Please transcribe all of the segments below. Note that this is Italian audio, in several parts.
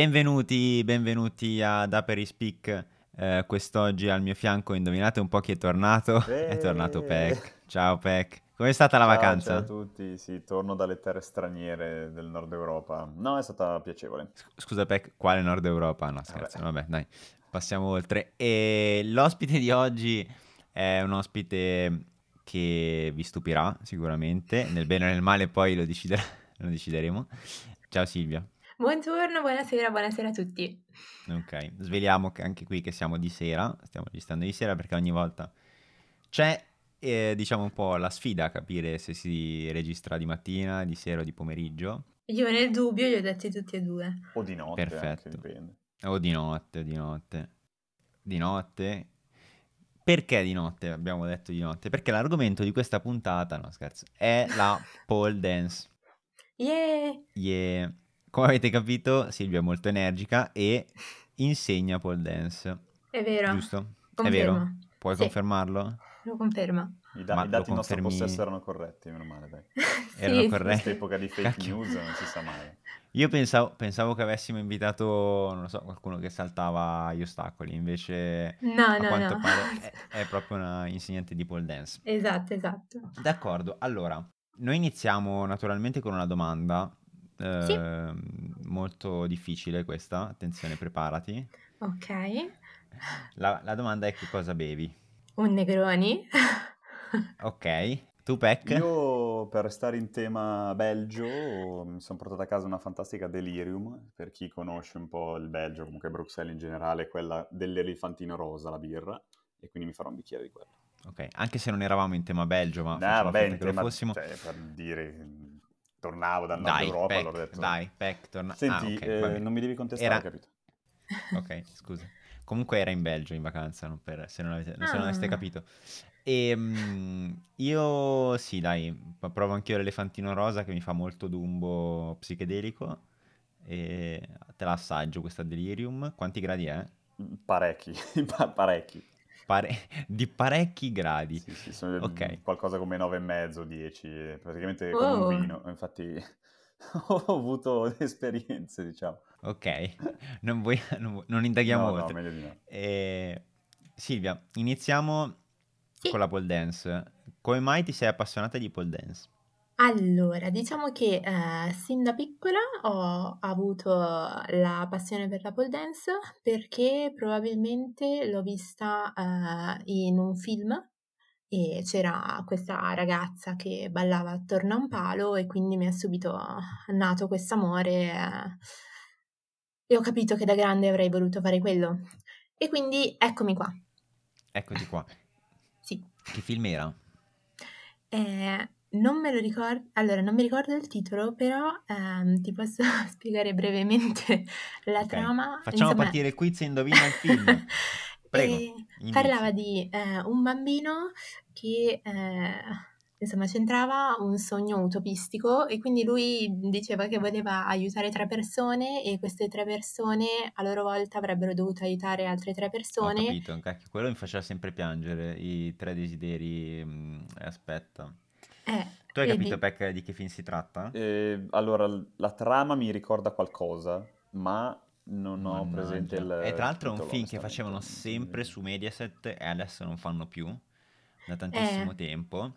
Benvenuti, benvenuti ad Aperi Speak. Eh, quest'oggi al mio fianco, indovinate un po' chi è tornato? È tornato Peck. Ciao Peck. Com'è stata la Ciao, vacanza? ciao a tutti. Sì, torno dalle terre straniere del nord Europa. No, è stata piacevole. Scusa Peck, quale Nord Europa? No, scherzo, Vabbè. vabbè, dai, passiamo oltre. E l'ospite di oggi è un ospite che vi stupirà sicuramente, nel bene o nel male poi lo, deciderà- lo decideremo. Ciao Silvia. Buongiorno, buonasera, buonasera a tutti. Ok, sveliamo che anche qui che siamo di sera, stiamo registrando di sera perché ogni volta c'è, eh, diciamo un po' la sfida a capire se si registra di mattina, di sera o di pomeriggio, Io nel dubbio li ho detti tutti e due. O di notte, anche, Perfetto. dipende. o di notte, o di notte. Di notte. Perché di notte abbiamo detto di notte? Perché l'argomento di questa puntata, no scherzo, è la pole dance. Yeah! Yeah. Come avete capito, Silvia è molto energica e insegna pole dance, È vero, giusto? È vero? confermo. Puoi Sì. confermarlo? Lo confermo. I, da- i dati in nostro possesso erano corretti, meno male, dai. Erano Sì, sì. corretti. Quest'epoca di fake Cacchio. news non si sa mai. Io pensavo, pensavo che avessimo invitato, non lo so, qualcuno che saltava gli ostacoli, invece No, a no, quanto no. pare è, è proprio una insegnante di pole dance. Esatto, esatto. D'accordo, allora, noi iniziamo naturalmente con una domanda Sì. ehm, molto difficile questa, attenzione, preparati. Ok. La, la domanda è che cosa bevi? Un Negroni. Ok, tu Peck? Io, per restare in tema Belgio, mi sono portato a casa una fantastica Delirium. Per chi conosce un po' il Belgio, comunque Bruxelles in generale, quella dell'elefantino rosa, la birra. E quindi mi farò un bicchiere di quella. Ok, anche se non eravamo in tema Belgio, ma No, vabbè, in lo tema- fossimo. cioè, per dire, tornavo dal nord Dai, Europa, Peck, allora ho detto... dai, Peck, torna... Senti, ah, ok, eh, non mi devi contestare, Era- capito? Ok, scusa. Comunque era in Belgio in vacanza, non per- se, non avete- se non aveste Ah. capito. E mm, io sì, dai, provo anch'io l'elefantino rosa che mi fa molto dumbo psichedelico. E te la assaggio questa delirium. Quanti gradi è? Parecchi, pa- parecchi. Pare- di parecchi gradi. Sì, sì, sono Ok. qualcosa come 9,5, 10, eh, praticamente come Oh. un vino. Infatti ho avuto esperienze, diciamo. Ok, non, vuoi- non non indaghiamo No, no, oltre. meglio di no. E- Silvia, iniziamo Sì. con la pole dance. Come mai ti sei appassionata di pole dance? Allora, diciamo che eh, sin da piccola ho avuto la passione per la pole dance perché probabilmente l'ho vista eh, in un film e c'era questa ragazza che ballava attorno a un palo e quindi mi è subito nato questo amore eh, e ho capito che da grande avrei voluto fare quello. E quindi eccomi qua. Eccoti qua. Sì. Che film era? Eh, non me lo ricordo, allora non mi ricordo il titolo, però ehm, ti posso spiegare brevemente la Ok, trama. Facciamo Insomma, partire il quiz e indovina il film. Prego, parlava di eh, un bambino che eh, insomma c'entrava un sogno utopistico e quindi lui diceva che voleva aiutare tre persone e queste tre persone a loro volta avrebbero dovuto aiutare altre tre Ho persone. capito, cacchio, quello mi faceva sempre piangere, i tre desideri... mm, aspetta. Eh, Tu hai vedi? capito, Peck, di che film si tratta? Eh, allora, la trama mi ricorda qualcosa, ma non ho Mannaggia. presente il E tra l'altro è un film che facevano sempre su Mediaset e adesso non fanno più, da tantissimo Eh. tempo.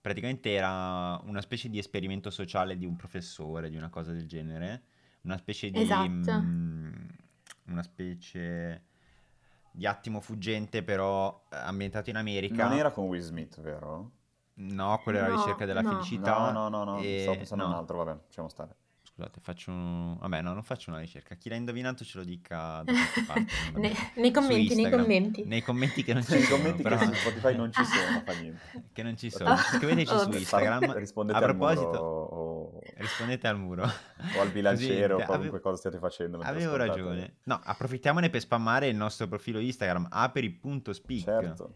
Praticamente era una specie di esperimento sociale di un professore, di una cosa del genere, una specie di... Esatto. mm, una specie di attimo fuggente però eh, ambientato in America. Non era con Will Smith, vero? No, quello era la ricerca della no. felicità. No, no, no, no, e- stavo pensando a no. un altro, vabbè, lasciamo stare. Scusate, faccio un... Vabbè, no, non faccio una ricerca. Chi l'ha indovinato ce lo dica da qualche parte. Ne- nei Su commenti, nei commenti. Nei commenti che non ci Nei sono, commenti però... che su Spotify non ci sono, fa niente. che non ci sono. Scriveteci su Ops. Instagram. Rispondete A al muro proposito, o, rispondete al muro. o al bilanciere Così, o qualunque avevo- cosa stiate facendo. Avevo ascoltate. ragione. No, approfittiamone per spammare il nostro profilo Instagram, aperi.speak. Certo.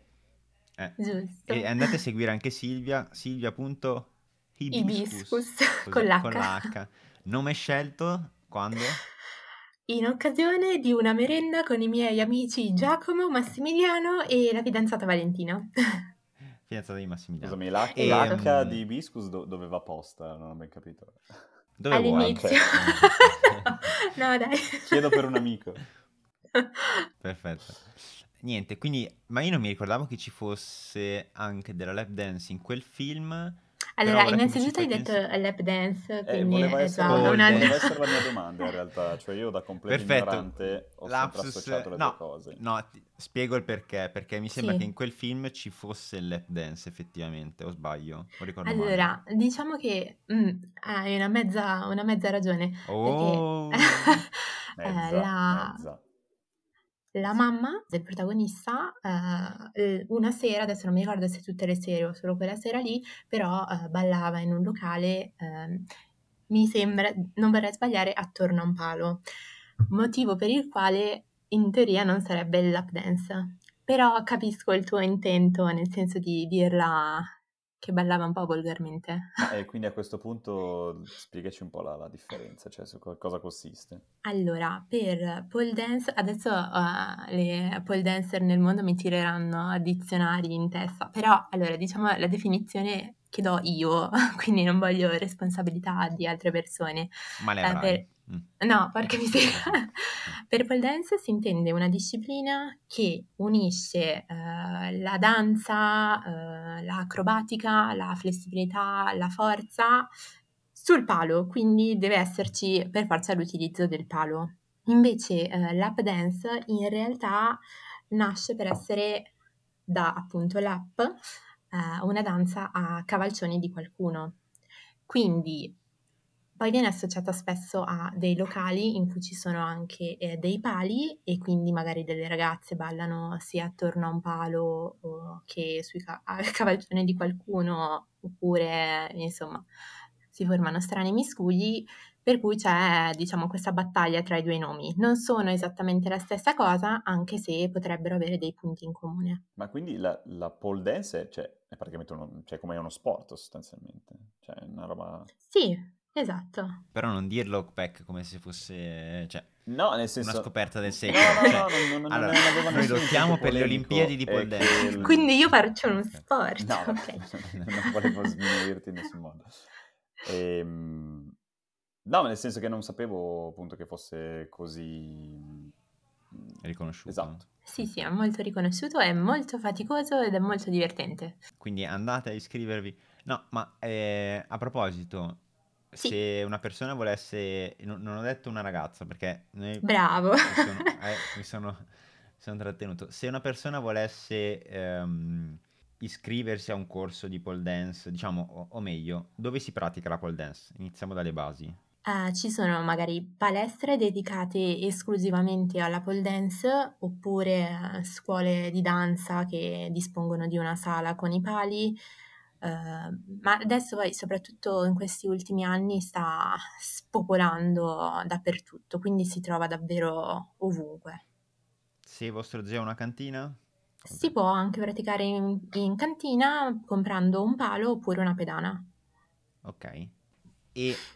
Eh, Giusto. E andate a seguire anche Silvia, silvia.hibiscus. Ibiscus, Così, con l'H. Con la H. Nome scelto quando? In occasione di una merenda con i miei amici Giacomo, Massimiliano e la fidanzata Valentina. Fidanzata di Massimiliano. Scusami, l'H, E- l'H Ehm, di Hibiscus do- dove va posta? Non ho ben capito. Dove vuoi? All'inizio. no, no, dai. Chiedo per un amico. Perfetto. Niente, quindi, ma io non mi ricordavo che ci fosse anche della lap dance in quel film. Allora, innanzitutto hai detto pens- lap dance, Eh, quindi voleva è essere, dance. voleva essere la mia domanda in realtà, cioè io da completo Perfetto. ignorante ho sempre Lapsus, associato le no, due cose. no, ti- spiego il perché, perché mi sembra Sì. che in quel film ci fosse il lap dance effettivamente, o sbaglio, o ricordo male. Allora, diciamo che mm, hai una mezza, una mezza ragione, perché Oh, eh, Mezza, la, mezza. La mamma del protagonista eh, una sera, adesso non mi ricordo se tutte le sere o solo quella sera lì, però eh, ballava in un locale, ehm, mi sembra, non vorrei sbagliare, attorno a un palo, motivo per il quale in teoria non sarebbe il lap dance. Però capisco il tuo intento, nel senso di dirla che ballava un po' volgarmente. E quindi a questo punto spiegaci un po' la, la differenza, cioè su co- cosa consiste. Allora, per pole dance, adesso eh, le pole dancer nel mondo mi tireranno dizionari in testa, però allora diciamo la definizione che do io, quindi non voglio responsabilità di altre persone. ma le Eh, avrai. per- Mm. No, porca miseria. Per pole dance si intende una disciplina che unisce eh, la danza, eh, l'acrobatica, la flessibilità, la forza sul palo, quindi deve esserci per forza l'utilizzo del palo. Invece eh, lap dance in realtà nasce per essere da appunto lap, eh, una danza a cavalcioni di qualcuno. Quindi poi viene associata spesso a dei locali in cui ci sono anche eh, dei pali e quindi magari delle ragazze ballano sia attorno a un palo che sui ca- al cavalcione di qualcuno oppure insomma si formano strani miscugli per cui c'è diciamo questa battaglia tra i due nomi. Non sono esattamente la stessa cosa anche se potrebbero avere dei punti in comune. Ma quindi la, la pole dance è, cioè, è praticamente uno, cioè, come uno sport sostanzialmente, cioè una roba... Sì, esatto. Però non dirlo, Peck, come se fosse cioè, No, nel senso... una scoperta del No, secolo. no, cioè, no, non, non, non, allora, non aveva noi lottiamo per le Olimpiadi di pole che dance. il- Quindi io faccio uno sport. No, ok. non volevo sminuirti in nessun modo. Ehm, no, nel senso che non sapevo appunto che fosse così... mm, Riconosciuto. Esatto. Sì, sì, è molto riconosciuto, è molto faticoso ed è molto divertente. Quindi andate a iscrivervi. No, ma eh, a proposito, Sì. se una persona volesse, non, non ho detto una ragazza perché noi Bravo. mi sono, eh, mi sono, sono trattenuto. Se una persona volesse ehm, iscriversi a un corso di pole dance, diciamo, o, o meglio, dove si pratica la pole dance? Iniziamo dalle basi. Eh, ci sono magari palestre dedicate esclusivamente alla pole dance oppure eh, scuole di danza che dispongono di una sala con i pali. eh, ma adesso poi, soprattutto in questi ultimi anni, sta spopolando dappertutto, quindi si trova davvero ovunque. Se vostro zio ha una cantina, Si può anche praticare in, in cantina comprando un palo oppure una pedana. Ok. E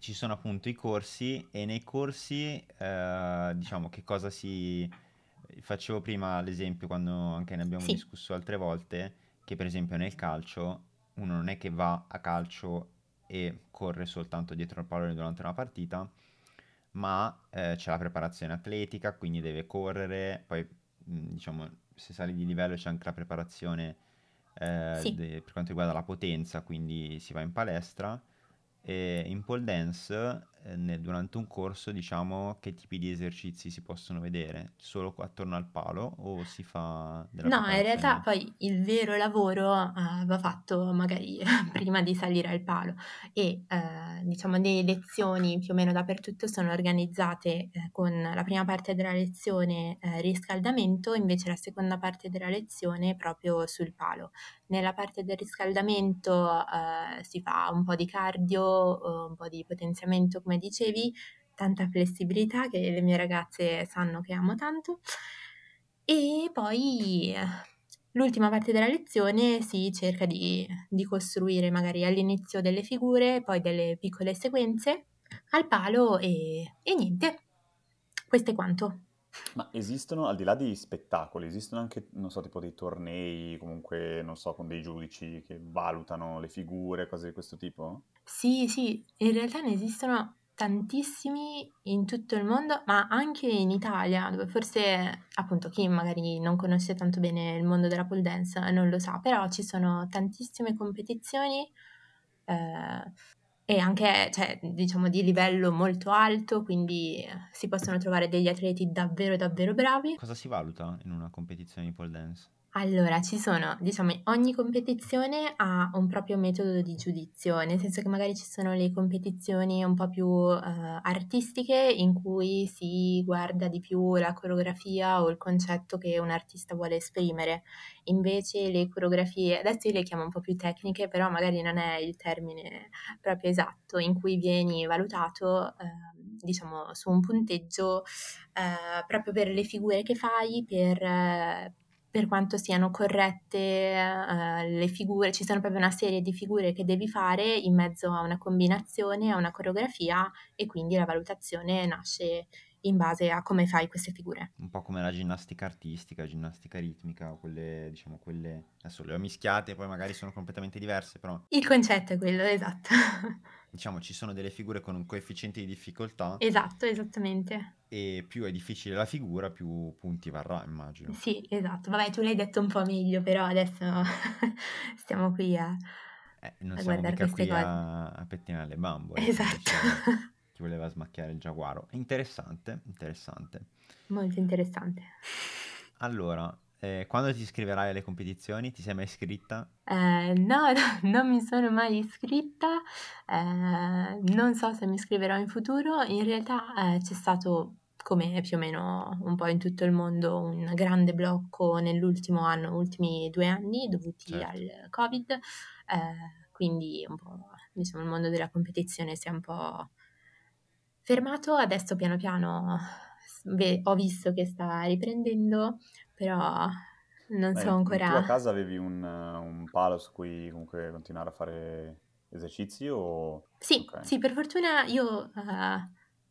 ci sono appunto i corsi e nei corsi, eh, diciamo, che cosa si... Facevo prima l'esempio quando anche ne abbiamo Sì. discusso altre volte, che per esempio nel calcio uno non è che va a calcio e corre soltanto dietro al pallone durante una partita, ma eh, c'è la preparazione atletica, quindi deve correre, poi diciamo se sali di livello c'è anche la preparazione eh, Sì. de- per quanto riguarda la potenza, quindi si va in palestra. E in pole dance, eh, nel- durante un corso, diciamo, che tipi di esercizi si possono vedere? Solo attorno al palo o si fa della No, in realtà poi il vero lavoro eh, va fatto magari prima di salire al palo e eh, diciamo le lezioni più o meno dappertutto sono organizzate eh, con la prima parte della lezione eh, riscaldamento, invece la seconda parte della lezione proprio sul palo. Nella parte del riscaldamento eh, si fa un po' di cardio, eh, un po' di potenziamento come dicevi, tanta flessibilità che le mie ragazze sanno che amo tanto. E poi eh, l'ultima parte della lezione si cerca di, di costruire magari all'inizio delle figure, poi delle piccole sequenze al palo e, e niente. Questo è quanto. Ma esistono, al di là di spettacoli, esistono anche, non so, tipo dei tornei, comunque, non so, con dei giudici che valutano le figure, cose di questo tipo? Sì, sì, in realtà ne esistono tantissimi in tutto il mondo, ma anche in Italia, dove forse appunto chi magari non conosce tanto bene il mondo della pole dance non lo sa, però ci sono tantissime competizioni eh, e anche, cioè, diciamo, di livello molto alto, quindi si possono trovare degli atleti davvero davvero bravi. Cosa si valuta in una competizione di pole dance? Allora, ci sono, diciamo, ogni competizione ha un proprio metodo di giudizio, nel senso che magari ci sono le competizioni un po' più eh, artistiche in cui si guarda di più la coreografia o il concetto che un artista vuole esprimere. Invece le coreografie, adesso io le chiamo un po' più tecniche, però magari non è il termine proprio esatto, in cui vieni valutato, eh, diciamo, su un punteggio eh, proprio per le figure che fai, per eh, per quanto siano corrette uh, le figure, ci sono proprio una serie di figure che devi fare in mezzo a una combinazione, a una coreografia e quindi la valutazione nasce in base a come fai queste figure. Un po' come la ginnastica artistica, ginnastica ritmica, quelle, diciamo, quelle, adesso le ho mischiate, poi magari sono completamente diverse, però... Il concetto è quello, esatto. diciamo, ci sono delle figure con un coefficiente di difficoltà. Esatto, esattamente. E più è difficile la figura, più punti varrà, immagino. Sì, esatto. Vabbè, tu l'hai detto un po' meglio, però adesso stiamo qui a... Eh, non a siamo mica qui a, a, pettinare le bambole. Esatto. Chi voleva smacchiare il giaguaro. Interessante, interessante. Molto interessante. Allora, eh, quando ti iscriverai alle competizioni? Ti sei mai iscritta? Eh, no, non mi sono mai iscritta, eh, non so se mi iscriverò in futuro. In realtà eh, c'è stato, come più o meno un po' in tutto il mondo, un grande blocco nell'ultimo anno, ultimi due anni, dovuti certo. al Covid. Eh, quindi un po', diciamo, il mondo della competizione si è un po' fermato. Adesso piano piano ho visto che sta riprendendo, però non Beh, so ancora. Tu a casa avevi un, un, palo su cui comunque continuare a fare esercizi o... Sì, okay. sì, per fortuna io uh,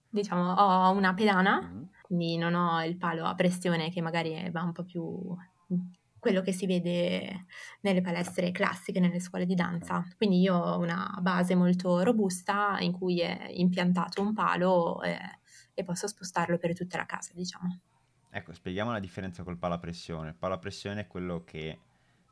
diciamo ho una pedana, mm-hmm. quindi non ho il palo a pressione che magari va un po' più quello che si vede nelle palestre classiche, nelle scuole di danza. Quindi io ho una base molto robusta in cui è impiantato un palo e, e posso spostarlo per tutta la casa, diciamo. Ecco, spieghiamo la differenza col palo a pressione. Il palo a pressione è quello che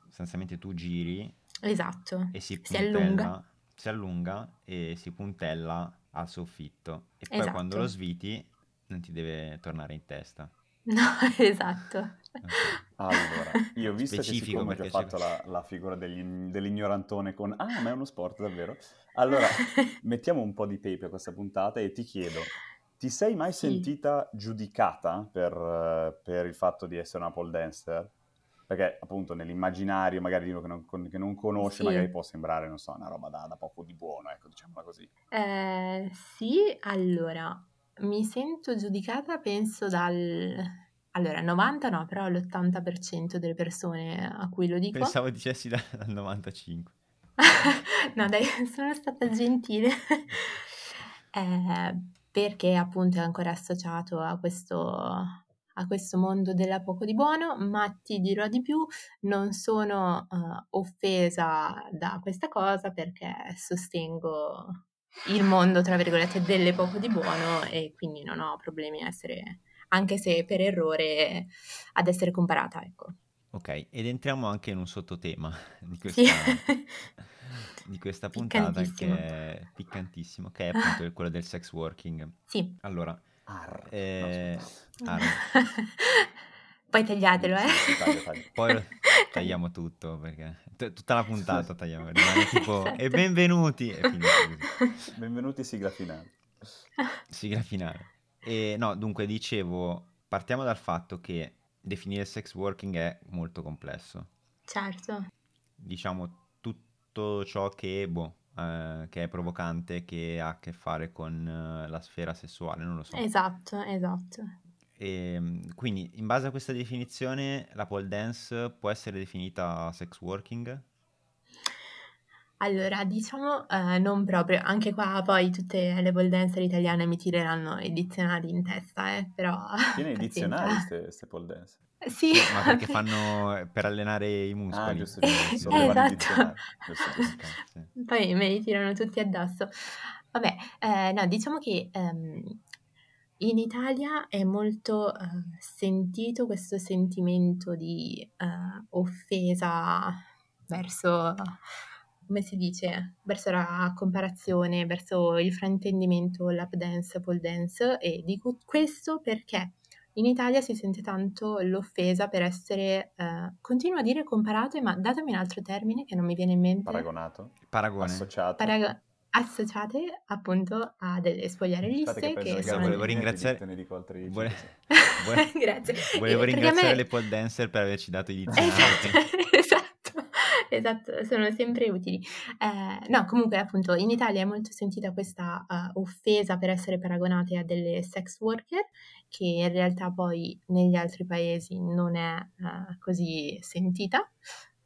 sostanzialmente tu giri esatto. e si, si allunga. si allunga e si puntella al soffitto e poi esatto. quando lo sviti non ti deve tornare in testa. No, esatto. Allora, io ho visto Specifico che siccome ho fatto la, la, figura degli, dell'ignorantone con Ah, ma è uno sport davvero? Allora, mettiamo un po' di tape a questa puntata e ti chiedo ti sei mai sì. sentita giudicata per, per, il fatto di essere una pole dancer? Perché appunto nell'immaginario magari di uno che non, che non conosce sì. magari può sembrare, non so, una roba da, da poco di buono, ecco, diciamola così. Eh, sì, allora, mi sento giudicata penso dal... Allora, 90 no, però l'80% delle persone a cui lo dico... Pensavo dicessi dal 95. no, dai, sono stata gentile. eh, perché appunto è ancora associato a questo, a questo mondo della poco di buono, ma ti dirò di più, non sono uh, offesa da questa cosa perché sostengo il mondo, tra virgolette, delle poco di buono e quindi non ho problemi a essere, anche se per errore, ad essere comparata, ecco. Ok, ed entriamo anche in un sottotema di questa... Sì. Di questa puntata che è piccantissimo, che è appunto quello del sex working. Sì. Allora, Arr, eh, no, arr. poi tagliatelo, eh. Sì, taglio, taglio. Poi tagliamo tutto perché t- tutta la puntata tagliamo, rimane tipo esatto. e benvenuti e. Benvenuti sigla finale. Sigla finale. E no, dunque dicevo, partiamo dal fatto che definire sex working è molto complesso. Certo. Diciamo tutto ciò che, boh, eh, che è provocante, che ha a che fare con eh, la sfera sessuale, non lo so. Esatto, esatto. E, ehm, quindi, in base a questa definizione, la pole dance può essere definita sex working? Allora, diciamo eh, non proprio, anche qua poi tutte le pole dancer italiane mi tireranno i dizionari in testa, eh, però Tiene i dizionari queste pole dance. Sì, Ma perché fanno per allenare i Ah, muscoli? giusto, giusto, Eh, esatto. Giusto, giusto. Sì. Poi me li tirano tutti addosso. Vabbè, eh, no, diciamo che ehm, in Italia è molto eh, sentito questo sentimento di eh, offesa verso, come si dice, verso la comparazione, verso il fraintendimento lap dance, pole dance e dico questo perché in Italia si sente tanto l'offesa per essere, eh, continuo a dire comparate, ma datemi un altro termine che non mi viene in mente Paragonato, Paragone. associato. parago- associate appunto a delle Aspetta spogliarelliste che che, sono... volevo Te ne- ringraziare- ne dico altri cinque, vuole- Grazie. Volevo Eh, ringraziare me- le pole dancer per averci dato i dizionari. Esatto, esatto, esatto, sono sempre utili. Eh, no, comunque appunto in Italia è molto sentita questa eh, offesa per essere paragonate a delle sex worker, che in realtà poi negli altri paesi non è eh, così sentita,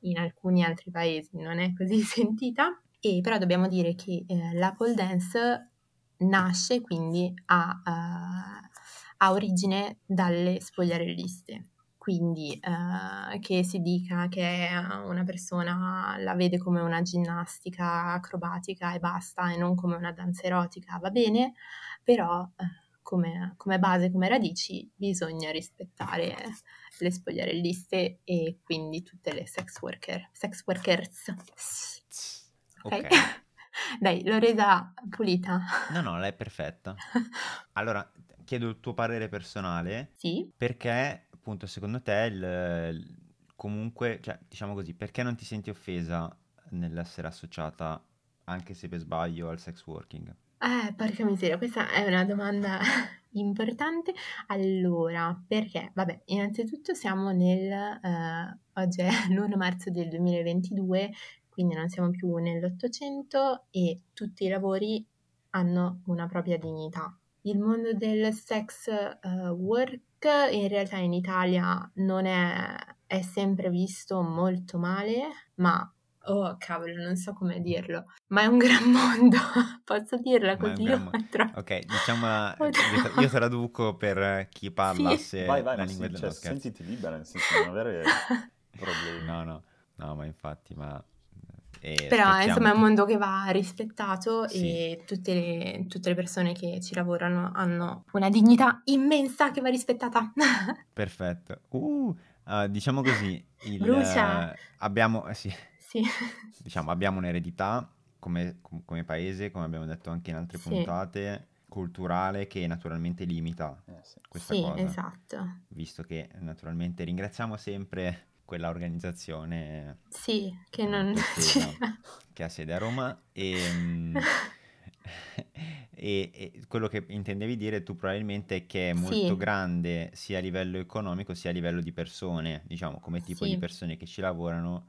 in alcuni altri paesi non è così sentita, e però dobbiamo dire che eh, la pole dance nasce quindi a, eh, ha origine dalle spogliarelliste. Quindi eh, che si dica che una persona la vede come una ginnastica acrobatica e basta e non come una danza erotica va bene, però eh, come, come base, come radici bisogna rispettare le spogliarelliste e quindi tutte le sex worker, sex workers. Ok? Ok. Dai, l'ho resa pulita. No, no, lei è perfetta. Allora, chiedo il tuo parere personale Sì? perché, appunto, secondo te, il, comunque, cioè, diciamo così, perché non ti senti offesa nell'essere associata, anche se per sbaglio, al sex working? Eh, porca miseria, questa è una domanda importante. Allora, perché? Vabbè, innanzitutto siamo nel, eh, oggi è l'1 marzo del 2022, quindi non siamo più nell'Ottocento e tutti i lavori hanno una propria dignità. Il mondo del sex eh, work in realtà in Italia non è, è sempre visto molto male, ma oh cavolo, non so come dirlo, ma è un gran mondo, posso dirla Ma è un così? gran o mo- è troppo- Ok, diciamo, io traduco per chi parlasse Vai, vai, la lingua sì, del cioè, sentiti libera, nel senso di non avere problemi. No, no, no, ma infatti, ma... Però scherziamo. insomma è un mondo che va rispettato Sì. e tutte le, tutte le persone che ci lavorano hanno una dignità immensa che va rispettata. Perfetto. Uh, diciamo così, il, Brucia. eh, abbiamo, eh, sì, sì, diciamo, abbiamo un'eredità come, com- come paese, come abbiamo detto anche in altre Sì. puntate, culturale che naturalmente limita Eh, sì. questa sì, cosa, esatto. visto che naturalmente ringraziamo sempre quella organizzazione Sì, che non... Offesa, che ha sede a Roma. E, mm, e- e quello che intendevi dire tu probabilmente è che è molto Sì. grande sia a livello economico sia a livello di persone, diciamo come tipo di Sì. persone che ci lavorano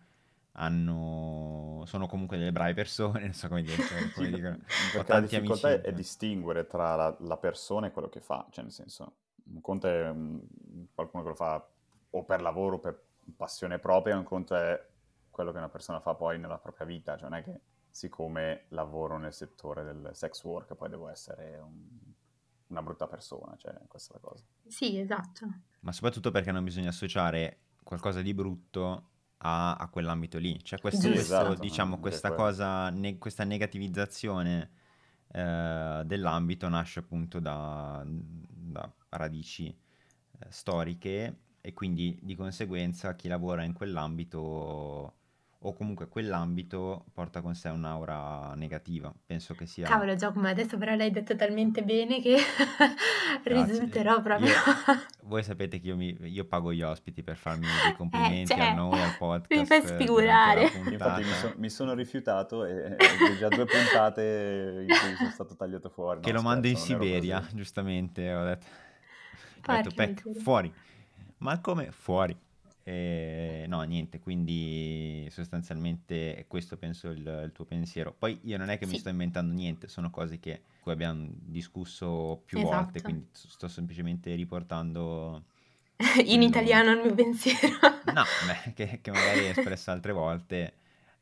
hanno, sono comunque delle brave persone, non so come dire, cioè, come Sì, dicono, ho perché la tanti difficoltà amici, è, è distinguere tra la, la persona e quello che fa, cioè nel senso, un conto è mm, qualcuno che lo fa o per lavoro, o per passione propria, un conto è quello che una persona fa poi nella propria vita, cioè non è che siccome lavoro nel settore del sex work poi devo essere un- una brutta persona, cioè questa è la cosa. Sì, esatto. ma soprattutto perché non bisogna associare qualcosa di brutto a, a quell'ambito lì. Cioè questo, questo, esatto, diciamo, questa cosa, ne- questa negativizzazione eh, dell'ambito nasce appunto da, da radici eh, storiche e quindi di conseguenza chi lavora in quell'ambito o comunque quell'ambito porta con sé un'aura negativa. Penso che sia... Cavolo Giacomo, adesso però l'hai detto talmente bene che risulterò proprio... Io- voi sapete che io, mi- io pago gli ospiti per farmi dei complimenti cioè, a noi, al podcast. mi fai sfigurare. Infatti mi, son- mi sono rifiutato e ho già due puntate in cui sono stato tagliato fuori. che No, lo mando in scherzo, non ero Siberia, così. giustamente. Ho detto, ho detto fuori. Ma come? Fuori. E, no, niente, quindi sostanzialmente è questo penso il, il tuo pensiero. Poi io non è che mi Sì. sto inventando niente, sono cose che cui abbiamo discusso più Esatto. volte, quindi sto semplicemente riportando In italiano il mio pensiero. No, beh, che, che magari è espressa altre volte.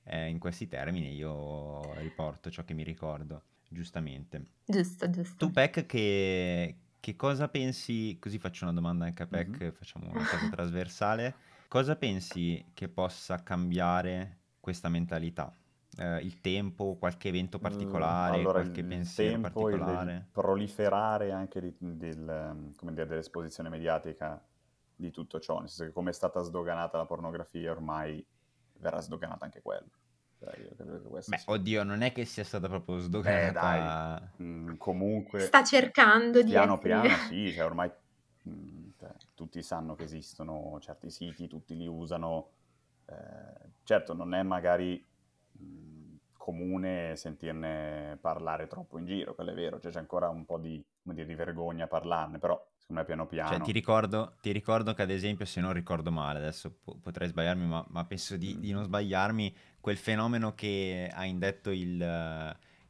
eh, in questi termini io riporto ciò che mi ricordo, giustamente. Giusto, giusto. Tu, Peck, che, che cosa pensi? Così faccio una domanda anche a Peck, Mhm. facciamo una cosa trasversale. Cosa pensi che possa cambiare questa mentalità? Eh, il tempo, qualche evento Mm, particolare, Allora, qualche pensiero tempo, il, il particolare? proliferare anche di- del, come dire, dell'esposizione mediatica di tutto ciò, nel senso che come è stata sdoganata la pornografia, ormai verrà sdoganata anche quello. Beh, sia- oddio, non è che sia stata proprio Eh, sdoganata. dai, mm, comunque, Sta cercando di piano piano, sì, cioè ormai mm, cioè, tutti sanno che esistono certi siti, tutti li usano. eh, certo, non è magari mm, comune sentirne parlare troppo in giro, quello è vero, cioè, c'è ancora un po' di, come dire, di vergogna a parlarne, però secondo me piano piano... Cioè, ti ricordo, ti ricordo che ad esempio, se non ricordo male, adesso po- potrei sbagliarmi, ma, ma penso di, di non sbagliarmi, quel fenomeno che ha indetto il,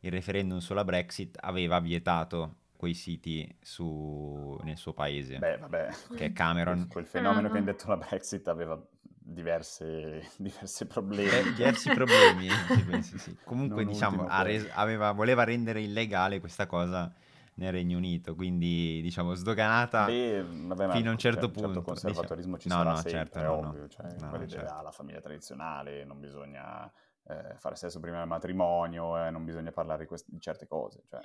il referendum sulla Brexit aveva vietato quei siti su- nel suo paese, Beh, vabbè, che è Cameron. quel fenomeno Ah. che ha indetto la Brexit aveva diverse, diversi problemi. Eh, diversi problemi, sì, penso, sì. Comunque, Non diciamo, res- aveva- voleva rendere illegale questa cosa nel Regno Unito, quindi, diciamo, sdoganata Beh, vabbè, ma fino a un certo cioè, punto. certo conservatorismo ci No, sarà no, sempre, certo, è no, ovvio, cioè, No, idea, certo. la famiglia tradizionale, non bisogna eh, fare sesso prima del matrimonio, eh, non bisogna parlare di, queste- di certe cose, cioè,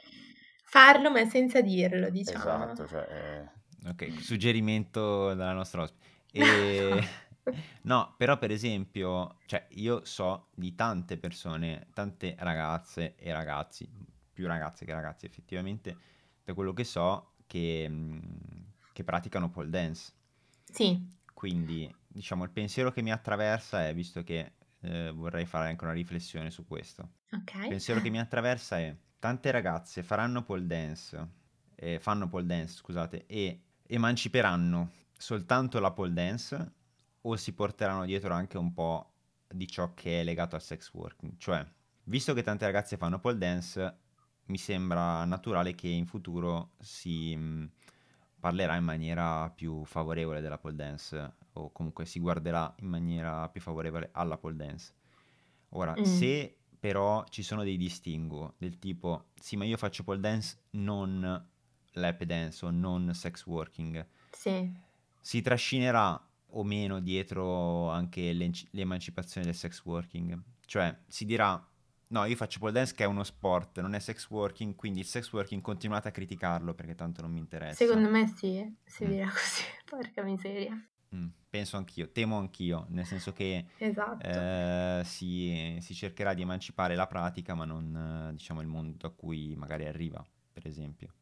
Farlo ma senza dirlo, diciamo. esatto, cioè, eh, Ok, suggerimento dalla nostra ospite. E... No, però per esempio, cioè io so di tante persone, tante ragazze e ragazzi, più ragazze che ragazzi effettivamente, da quello che so, che, mh, che praticano pole dance. Sì, Quindi, diciamo, il pensiero che mi attraversa è, visto che eh, vorrei fare anche una riflessione su questo, il ok. pensiero che mi attraversa è tante ragazze faranno pole dance, eh, fanno pole dance, scusate, e emanciperanno soltanto la pole dance o si porteranno dietro anche un po' di ciò che è legato al sex working. Cioè, visto che tante ragazze fanno pole dance, mi sembra naturale che in futuro si mh, parlerà in maniera più favorevole della pole dance o comunque si guarderà in maniera più favorevole alla pole dance. Ora, Mm. se però ci sono dei distinguo del tipo, sì, ma io faccio pole dance, non lap dance o non sex working, Sì, si trascinerà o meno dietro anche l'emancipazione del sex working? Cioè, si dirà, no, io faccio pole dance che è uno sport, non è sex working, quindi il sex working continuate a criticarlo perché tanto non mi interessa. secondo me sì, si Mm. dirà così, porca miseria. Mm, penso anch'io, temo anch'io, nel senso che Esatto. eh, si, si cercherà di emancipare la pratica, ma non, diciamo, il mondo a cui magari arriva, per esempio.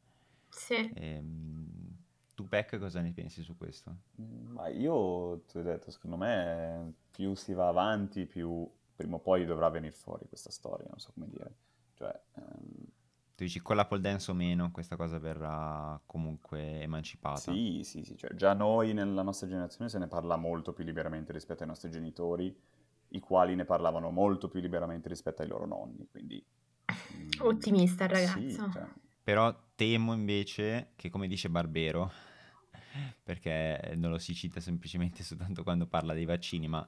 Sì. Ehm, tu, Peck, cosa ne pensi su questo? Ma io ti ho detto, secondo me più si va avanti, più prima o poi dovrà venire fuori questa storia, non so come dire. Cioè, ehm, Tu dici con la pole dance o meno, questa cosa verrà comunque emancipata. sì, sì, sì, cioè già noi nella nostra generazione se ne parla molto più liberamente rispetto ai nostri genitori, i quali ne parlavano molto più liberamente rispetto ai loro nonni, quindi... mm, Ottimista il Sì, ragazzo. cioè, Però temo invece che, come dice Barbero, perché non lo si cita semplicemente soltanto quando parla dei vaccini, ma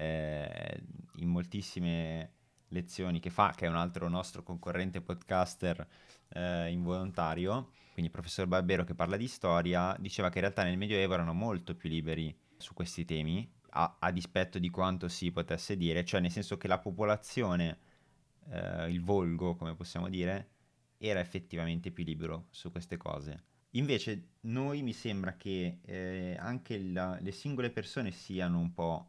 eh, in moltissime lezioni che fa, che è un altro nostro concorrente podcaster eh, involontario, quindi il professor Barbero che parla di storia, diceva che in realtà nel Medioevo erano molto più liberi su questi temi, a, a dispetto di quanto si potesse dire, cioè nel senso che la popolazione, eh, il volgo, come possiamo dire, era effettivamente più libero su queste cose. Invece noi mi sembra che eh, anche la- le singole persone siano un po',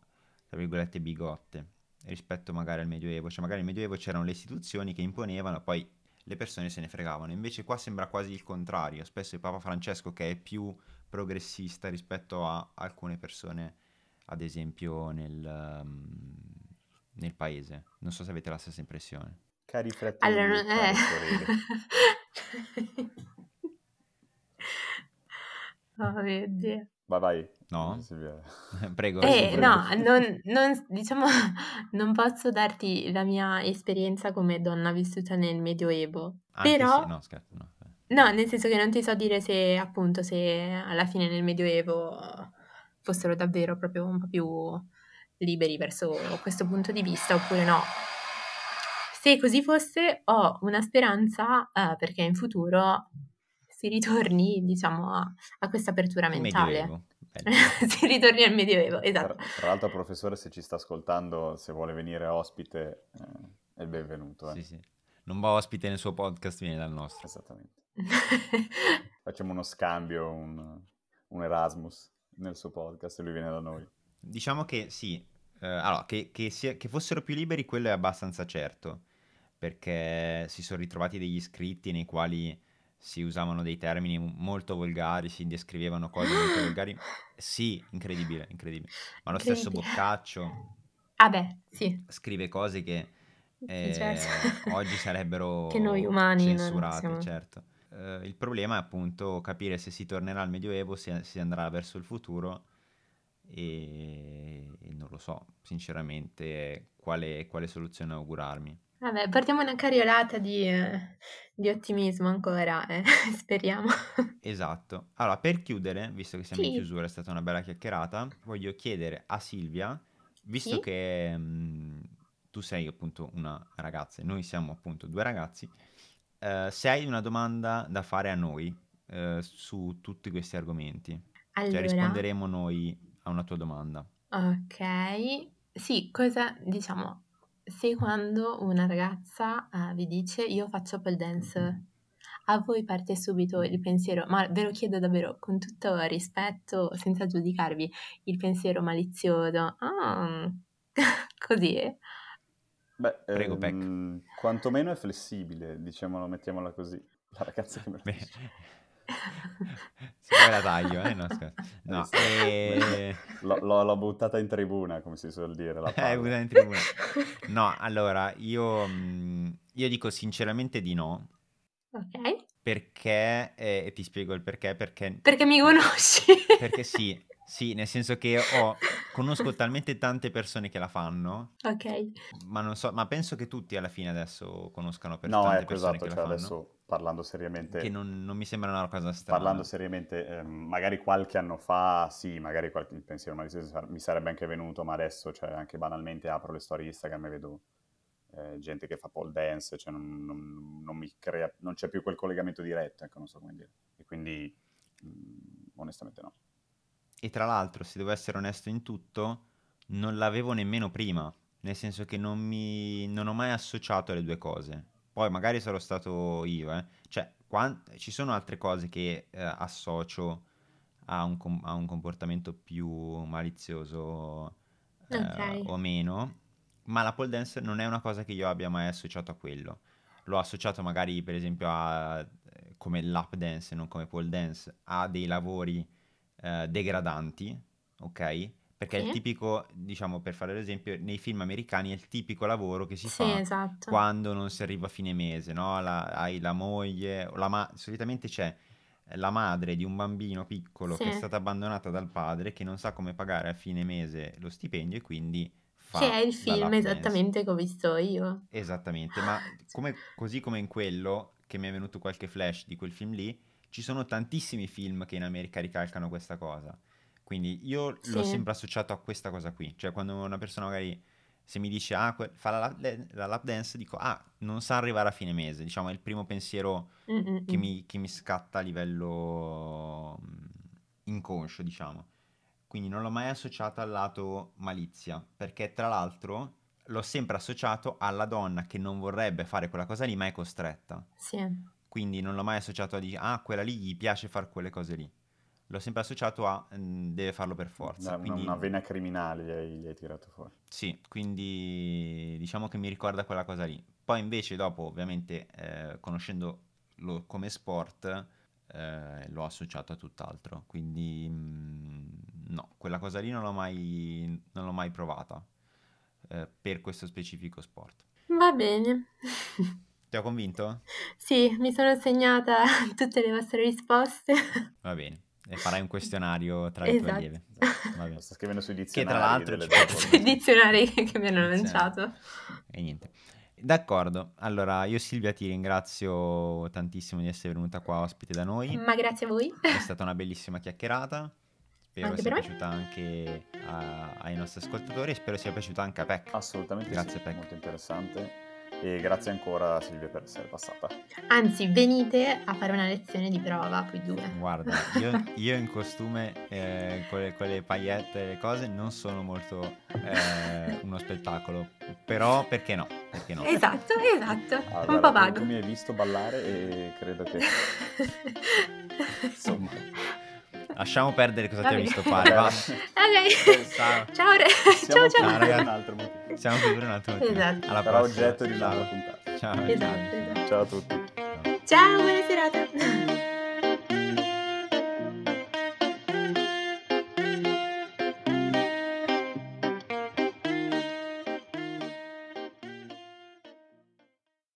tra virgolette, bigotte rispetto magari al Medioevo. Cioè magari nel Medioevo c'erano le istituzioni che imponevano, poi le persone se ne fregavano. Invece qua sembra quasi il contrario. Spesso il Papa Francesco che è più progressista rispetto a alcune persone, ad esempio nel, um, nel paese. Non so se avete la stessa impressione. cari fratelli, Allora, non- sorelle. Oh mio Dio. Vai, vai. No? Prego. Eh, prego. no, non, non- diciamo, non posso darti la mia esperienza come donna vissuta nel Medioevo, Anche però, se... No, scherzo, no. no, nel senso che non ti so dire se appunto se alla fine nel Medioevo fossero davvero proprio un po' più liberi verso questo punto di vista oppure no. Se così fosse, ho una speranza uh, perché in futuro si ritorni, diciamo, a, a questa apertura mentale. si ritorni al Medioevo, esatto. Tra, tra, l'altro, professore, se ci sta ascoltando, se vuole venire ospite, eh, è il benvenuto. Eh. Sì, sì. Non va ospite nel suo podcast, viene dal nostro. Esattamente. Facciamo uno scambio, un, un, Erasmus nel suo podcast e lui viene da noi. Diciamo che sì, eh, allora, che, che, sia, che fossero più liberi, quello è abbastanza certo, perché si sono ritrovati degli scritti nei quali si usavano dei termini molto volgari, si descrivevano cose molto volgari. Sì, incredibile, incredibile. Ma lo stesso Boccaccio ah beh, sì. scrive cose che eh, certo. oggi sarebbero che noi umani censurate, siamo... certo. Uh, il problema è appunto capire se si tornerà al Medioevo, se si andrà verso il futuro e, e non lo so, sinceramente, quale, quale soluzione augurarmi. Vabbè, portiamo una cariolata di, eh, di ottimismo ancora, eh. speriamo. Esatto. Allora, per chiudere, visto che siamo sì. in chiusura, è stata una bella chiacchierata, voglio chiedere a Silvia, visto sì? che mh, mm, tu sei appunto una ragazza e noi siamo appunto due ragazzi, eh, se hai una domanda da fare a noi eh, su tutti questi argomenti, cioè allora... cioè risponderemo noi a una tua domanda. Ok, sì, cosa diciamo se quando una ragazza uh, vi dice io faccio pole dance, a voi parte subito il pensiero, ma ve lo chiedo davvero con tutto rispetto, senza giudicarvi, il pensiero malizioso, ah, così è. Beh, Prego, ehm, quantomeno è flessibile, diciamolo, mettiamola così. La ragazza che mi ha Se poi la taglio, eh? No, no e... l'ho, l'ho, buttata in tribuna, come si suol dire. La eh, buttata in tribuna. No, allora, io, mm, io dico sinceramente di no. Ok. Perché, eh, e ti spiego il perché, perché... Perché mi conosci. Perché sì, sì, nel senso che ho, conosco talmente tante persone che la fanno. Ok. Ma non so, ma penso che tutti alla fine adesso conoscano per no, tante ecco, persone esatto, che cioè la fanno. adesso parlando seriamente... Che non, non, mi sembra una cosa strana. Parlando seriamente, eh, magari qualche anno fa, sì, magari qualche, il pensiero mi sarebbe anche venuto, ma adesso, cioè, anche banalmente apro le storie Instagram e vedo eh, gente che fa pole dance, cioè non, non, non, mi crea, non c'è più quel collegamento diretto, ecco, non so come dire. E quindi, mh, mm, onestamente no. E tra l'altro, se devo essere onesto in tutto, non l'avevo nemmeno prima, nel senso che non, mi, non ho mai associato le due cose poi magari sarò stato io, eh. Cioè, quant- ci sono altre cose che eh, associo a un, com- a un, comportamento più malizioso eh, okay. o meno, ma la pole dance non è una cosa che io abbia mai associato a quello. L'ho associato magari, per esempio, a come lap dance, non come pole dance, a dei lavori eh, degradanti, ok? Perché sì. è il tipico, diciamo per fare l'esempio, nei film americani è il tipico lavoro che si sì, fa esatto. quando non si arriva a fine mese, no? La, hai la moglie, la ma- solitamente c'è la madre di un bambino piccolo sì. che è stata abbandonata dal padre che non sa come pagare a fine mese lo stipendio e quindi fa... Che è il film esattamente che ho visto io. Esattamente, ma come, così come in quello, che mi è venuto qualche flash di quel film lì, ci sono tantissimi film che in America ricalcano questa cosa. Quindi io sì. l'ho sempre associato a questa cosa qui. Cioè, quando una persona magari se mi dice ah, fa la lap, la lap, dance, dico ah, non sa arrivare a fine mese. Diciamo, è il primo pensiero che mi, che mi, scatta a livello inconscio, diciamo. Quindi non l'ho mai associato al lato malizia, perché tra l'altro l'ho sempre associato alla donna che non vorrebbe fare quella cosa lì, ma è costretta. Sì. Quindi non l'ho mai associato a dire ah, quella lì gli piace fare quelle cose lì l'ho sempre associato a mh, deve farlo per forza. Una, quindi... una vena criminale gli hai, gli hai, tirato fuori. Sì, quindi diciamo che mi ricorda quella cosa lì. Poi invece dopo, ovviamente, eh, conoscendolo come sport, eh, l'ho associato a tutt'altro. Quindi mh, no, quella cosa lì non l'ho mai, non l'ho mai provata eh, per questo specifico sport. Va bene. Ti ho convinto? Sì, mi sono segnata tutte le vostre risposte. Va bene. E farai un questionario tra esatto. le tue allieve. Esatto. Sto scrivendo sui dizionari. Che tra l'altro... Sui dizionari che mi hanno lanciato. E niente. D'accordo, allora io Silvia ti ringrazio tantissimo di essere venuta qua ospite da noi. Ma grazie a voi. È stata una bellissima chiacchierata. spero Anche sia per me. piaciuta anche a- ai nostri ascoltatori e spero sia piaciuta anche a Peck. Assolutamente Grazie, sì, Pec. molto interessante. E grazie ancora Silvia per essere passata. Anzi, venite a fare una lezione di prova, voi due. Guarda, io, io in costume eh, con, le, con le paillette e le cose non sono molto eh, uno spettacolo, però perché no? Perché no? Esatto, esatto. Ah, Un po' tu- vago. Tu mi hai visto ballare e credo che insomma Lasciamo perdere cosa ti Va ho bene. visto fare, va. ok. Ciao. Ciao, re- ciao, qui ciao. Ciao, un altro motivo. Siamo qui per un motivo. Esatto. Alla Sarà oggetto di un'altra puntata. Ciao. Esatto, esatto. Ciao a tutti. Ciao. Ciao, buona serata.